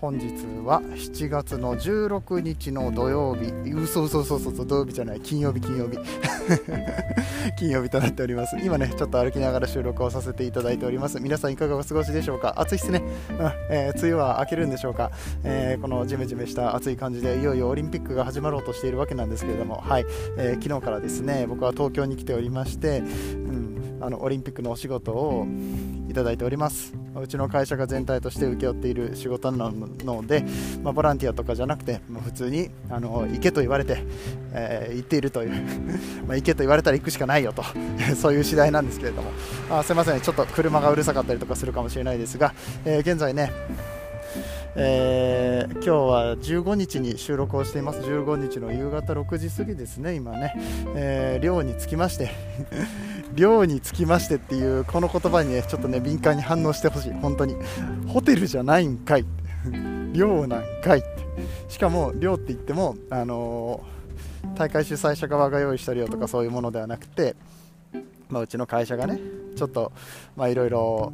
本日は7月の16日の土曜日、嘘嘘嘘嘘土曜日じゃない、金曜日、金曜日、金曜日となっております。今ね、ちょっと歩きながら収録をさせていただいております。皆さんいかがお過ごしでしょうか？暑いっすね。うん、えー、梅雨は明けるんでしょうか、えー、このジメジメした暑い感じで、いよいよオリンピックが始まろうとしているわけなんですけれども、はい、えー、昨日からですね、僕は東京に来ておりまして、うん、あのオリンピックのお仕事をいただいております。うちの会社が全体として請け負っている仕事なので、まあ、ボランティアとかじゃなくて、まあ、普通にあの行けと言われて、えー、行っているという ま行けと言われたら行くしかないよと そういう次第なんですけれども。あすいませんちょっと車がうるさかったりとかするかもしれないですが、えー、現在ねえー、今日は15日に収録をしています。15日の夕方6時過ぎですね今ね、えー、寮に着きまして寮につきましてっていうこの言葉にねちょっとね敏感に反応してほしい。本当に。ホテルじゃないんかい。寮なんかいって。しかも寮って言ってもあのー、大会主催者側が用意した寮とかそういうものではなくてまあ、うちの会社がねちょっとまあいろいろ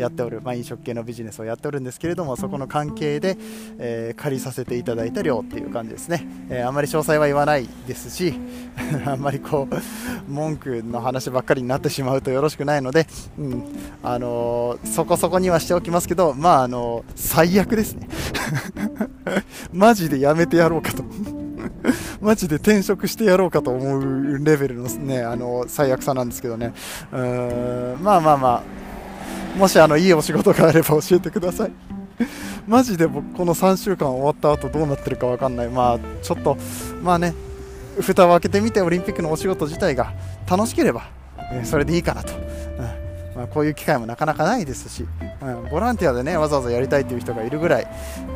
やっておる、まあ、飲食系のビジネスをやっておるんですけれどもそこの関係で、えー、借りさせていただいた量っていう感じですね、えー、あんまり詳細は言わないですし あんまりこう文句の話ばっかりになってしまうとよろしくないので、うん。あのー、そこそこにはしておきますけどまああの最悪ですね。マジでやめてやろうかと。マジで転職してやろうかと思うレベルのね、あの、最悪さなんですけどね。うーん、まあまあまあ、もしあの、いいお仕事があれば教えてください。マジで僕、この3週間終わった後どうなってるかわかんない。まあ、ちょっと、まあね、蓋を開けてみてオリンピックのお仕事自体が楽しければ、えそれでいいかなと。うん。まあ、こういう機会もなかなかないですし、うん、ボランティアでねわざわざやりたいという人がいるぐらい、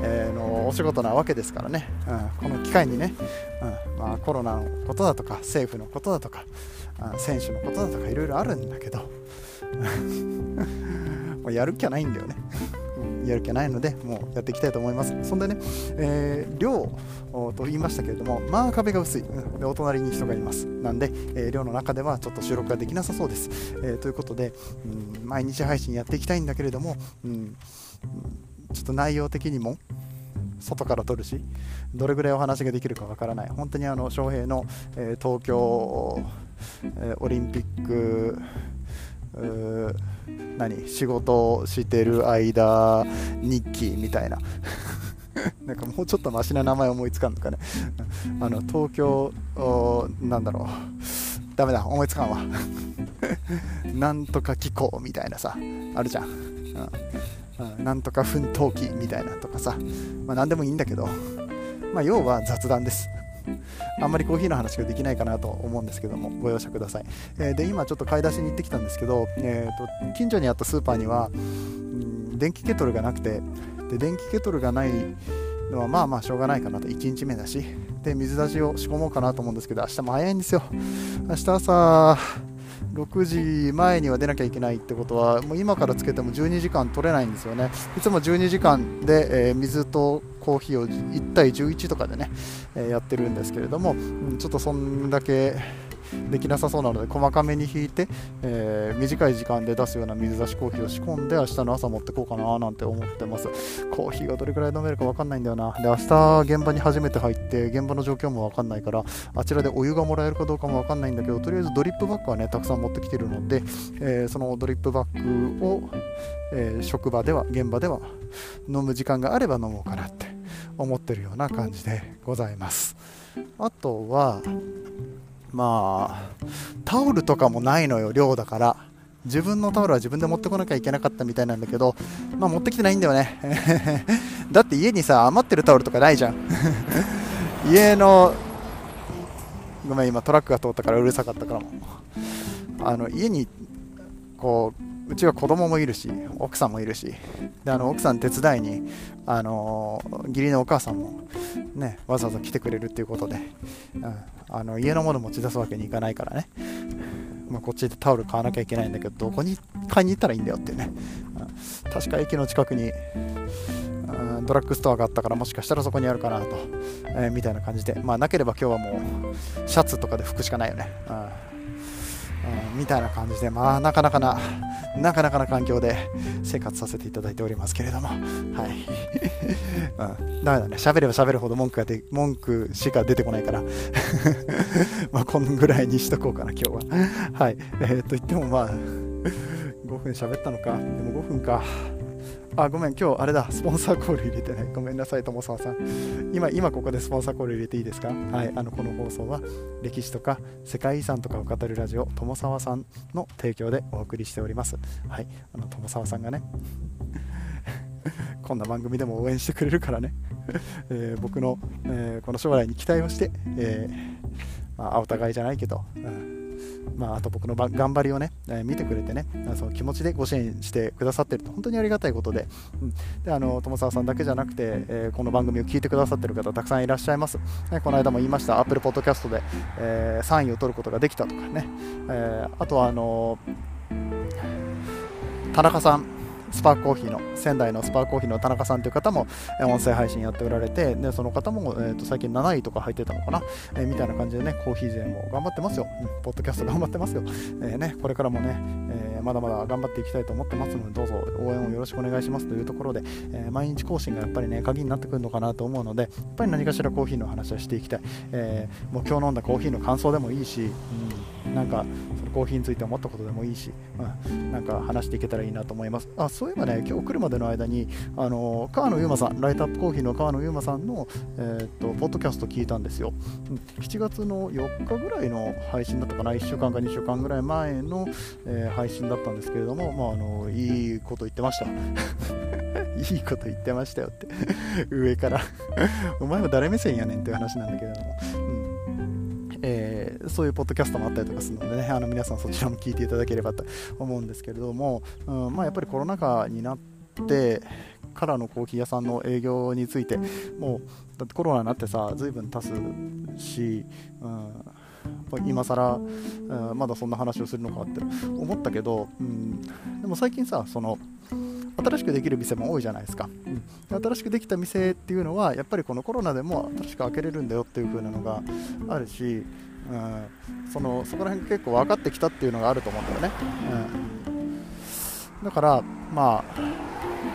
えー、のお仕事なわけですからね、うん、この機会にね、うん。まあ、コロナのことだとか政府のことだとか、うん、選手のことだとかいろいろあるんだけど。もうやる気はないんだよね。やる気はないので、もうやっていきたいと思います。そんでね、えー、寮と言いましたけれども、まあ壁が薄い、うん、でお隣に人がいます。なんで、えー、寮の中ではちょっと収録ができなさそうです。えー、ということで、うん、毎日配信やっていきたいんだけれども、うん、ちょっと内容的にも、外から撮るし、どれぐらいお話ができるかわからない、本当にあの翔平の、えー、東京、えー、オリンピック、何？仕事をしてる間日記みたいな。なんかもうちょっとマシな名前思いつかんのかね。あの東京なんだろう。ダメだ思いつかんわ。なんとか気候みたいなさあるじゃん、うん、なんとか奮闘記みたいなとかさ、まあ、何でもいいんだけど、まあ、要は雑談です。あんまりコーヒーの話ができないかなと思うんですけども、ご容赦ください。えー、で、今ちょっと買い出しに行ってきたんですけど、えーと、近所にあったスーパーには、うん、電気ケトルがなくて、で電気ケトルがないのはまあまあしょうがないかなと、1日目だし、で、水出しを仕込もうかなと思うんですけど、明日も早いんですよ。明日朝、6時前には出なきゃいけないってことは、もう今からつけても12時間取れないんですよね。いつも12時間で、えー、水とコーヒーを1対11とかでね、えー、やってるんですけれども、うん、ちょっとそんだけできなさそうなので細かめに引いて、えー、短い時間で出すような水出しコーヒーを仕込んで明日の朝持ってこうかななんて思ってます。コーヒーがどれくらい飲めるか分かんないんだよな。で明日現場に初めて入って現場の状況も分かんないからあちらでお湯がもらえるかどうかも分かんないんだけどとりあえずドリップバッグはねたくさん持ってきてるので、えー、そのドリップバッグを、えー、職場では現場では飲む時間があれば飲もうかなって思ってるような感じでございます。あとはまあタオルとかもないのよ量だから。自分のタオルは自分で持ってこなきゃいけなかったみたいなんだけど、まあ、持ってきてないんだよね。だって家にさ余ってるタオルとかないじゃん。家のごめん今トラックが通ったからうるさかったからも。あの家にこううちは子供もいるし奥さんもいるしであの奥さん手伝いにあの義理のお母さんもね、わざわざ来てくれるっていうことで、うん、あの家のもの持ち出すわけにいかないからね、まあ、こっちでタオル買わなきゃいけないんだけどどこに買いに行ったらいいんだよってね、うん、確か駅の近くにドラッグストアがあったからもしかしたらそこにあるかなと、えー、みたいな感じで、まあ、なければ今日はもうシャツとかで服しかないよね、うん、みたいな感じで、まあ、なかなかななかなかな環境で生活させていただいておりますけれども、はい。うん、ダメだね。喋れば喋るほど文句がで文句しか出てこないから まあ、こんぐらいにしとこうかな、今日は。はい。えー、と言っても、まあ、5分喋ったのか。でも5分か。あ、ごめん、今日あれだ、スポンサーコール入れてない。ごめんなさい、友沢さん。今、今ここでスポンサーコール入れていいですか？はい、あの、この放送は、歴史とか世界遺産とかを語るラジオ、友沢さんの提供でお送りしております。はい、あの、友沢さんがね、こんな番組でも応援してくれるからね、えー、僕の、えー、この将来に期待をして、えー、まあ、お互いじゃないけど、うんまあ、あと僕の頑張りをね、えー、見てくれてね、その気持ちでご支援してくださってると本当にありがたいことで、うん、であの友沢さんだけじゃなくて、えー、この番組を聞いてくださってる方たくさんいらっしゃいます。ね、この間も言いました、Apple Podcast で、えー、3位を取ることができたとかね、えあとはあの田中さんスパークコーヒーの仙台のスパークコーヒーの田中さんという方も音声配信やっておられてでその方も、えー、と最近7位とか入ってたのかな、え、みたいな感じでねコーヒー勢も頑張ってますよ、うん、ポッドキャスト頑張ってますよ、えーね、これからもね、え、まだまだ頑張っていきたいと思ってますのでどうぞ応援をよろしくお願いします。というところで、え、毎日更新がやっぱりね鍵になってくるのかなと思うのでやっぱり何かしらコーヒーの話はしていきたい、え、もう今日飲んだコーヒーの感想でもいいし、うん、なんかそのコーヒーについて思ったことでもいいし、うん、なんか話していけたらいいなと思います。あそういえばね今日来るまでの間にあの川野優馬さんライトアップコーヒーの川野優馬さんの、えー、っとポッドキャスト聞いたんですよ。7月の4日ぐらいの配信だったかな1週間か2週間ぐらい前の、えー、配信だったんですけれども、まあ、あのいいこと言ってました。いいこと言ってましたよって。上から。お前は誰目線やねんっていう話なんだけれども、うん。えー、そういうポッドキャストもあったりとかするのでねあの皆さんそちらも聞いていただければと思うんですけれども、うんまあ、やっぱりコロナ禍になってからのコーヒー屋さんの営業についてもうだってコロナになってさ随分経つし、うん、今更、うん、まだそんな話をするのかって思ったけど、うん、でも最近さその新しくできる店も多いじゃないですか、うん、新しくできた店っていうのはやっぱりこのコロナでも新しく開けれるんだよっていう風なのがあるし、うん、そのそこら辺結構分かってきたっていうのがあると思うんだよね、うん、だからまあ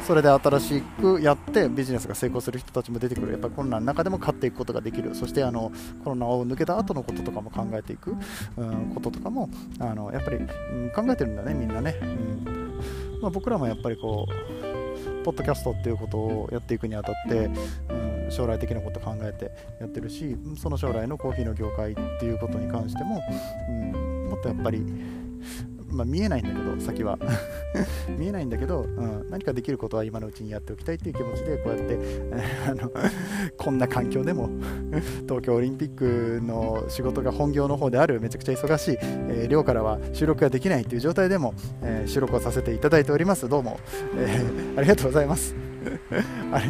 それで新しくやってビジネスが成功する人たちも出てくる。やっぱコロナの中でも勝っていくことができる。そしてあのコロナを抜けた後のこととかも考えていく、うん、こととかもあのやっぱり、うん、考えてるんだねみんなね、うん。まあ、僕らもやっぱりこうポッドキャストっていうことをやっていくにあたって、うん、将来的なこと考えてやってるしその将来のコーヒーの業界っていうことに関しても、うん、もっとやっぱりまあ、見えないんだけど先は。見えないんだけど、うん、何かできることは今のうちにやっておきたいっていう気持ちでこうやってあのこんな環境でも東京オリンピックの仕事が本業の方であるめちゃくちゃ忙しい、えー、寮からは収録ができないっていう状態でも、えー、収録をさせていただいております。どうも、えー、ありがとうございます。あれ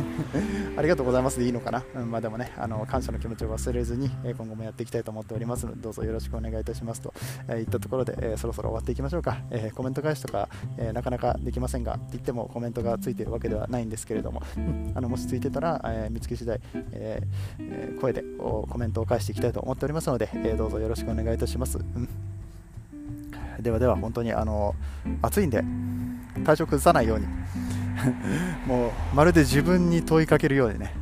ありがとうございますでいいのかな、うん、まあ、でもねあの感謝の気持ちを忘れずに、え今後もやっていきたいと思っておりますのでどうぞよろしくお願いいたしますと、えー、いったところで、え、そろそろ終わっていきましょうか、え、コメント返しとか、えなかなかできませんがって言ってもコメントがついているわけではないんですけれども、うん、あのもしついてたら、え見つけ次第、え声でコメントを返していきたいと思っておりますので、えどうぞよろしくお願いいたします、うん、ではでは本当にあの暑いんで体調崩さないように。もうまるで自分に問いかけるようにね、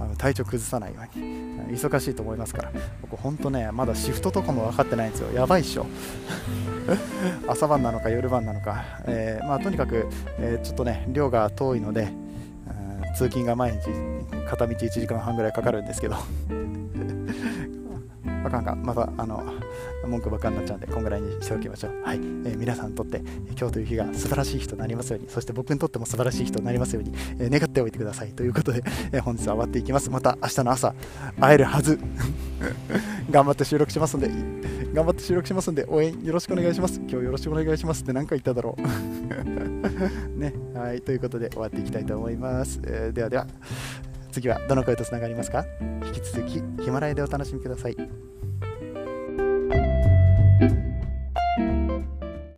あの体調崩さないように。忙しいと思いますから。僕本当ねまだシフトとかも分かってないんですよ。やばいっしょ。朝晩なのか夜晩なのか、えー、まあ、とにかく、えー、ちょっとね量が遠いので通勤が毎日片道1時間半ぐらいかかるんですけどあかんかまたあの文句ばっかになっちゃうんでこんぐらいにしておきましょう。はい、えー、皆さんにとって今日という日が素晴らしい日となりますようにそして僕にとっても素晴らしい日となりますように、えー、願っておいてくださいということで、えー、本日は終わっていきます。また明日の朝会えるはず。頑張って収録しますので頑張って収録しますんで応援よろしくお願いします。今日よろしくお願いします。って何か言っただろう。ね。はい。ということで終わっていきたいと思います、えー、ではでは次はどの声とつながりますか？引き続きヒマラヤでお楽しみください。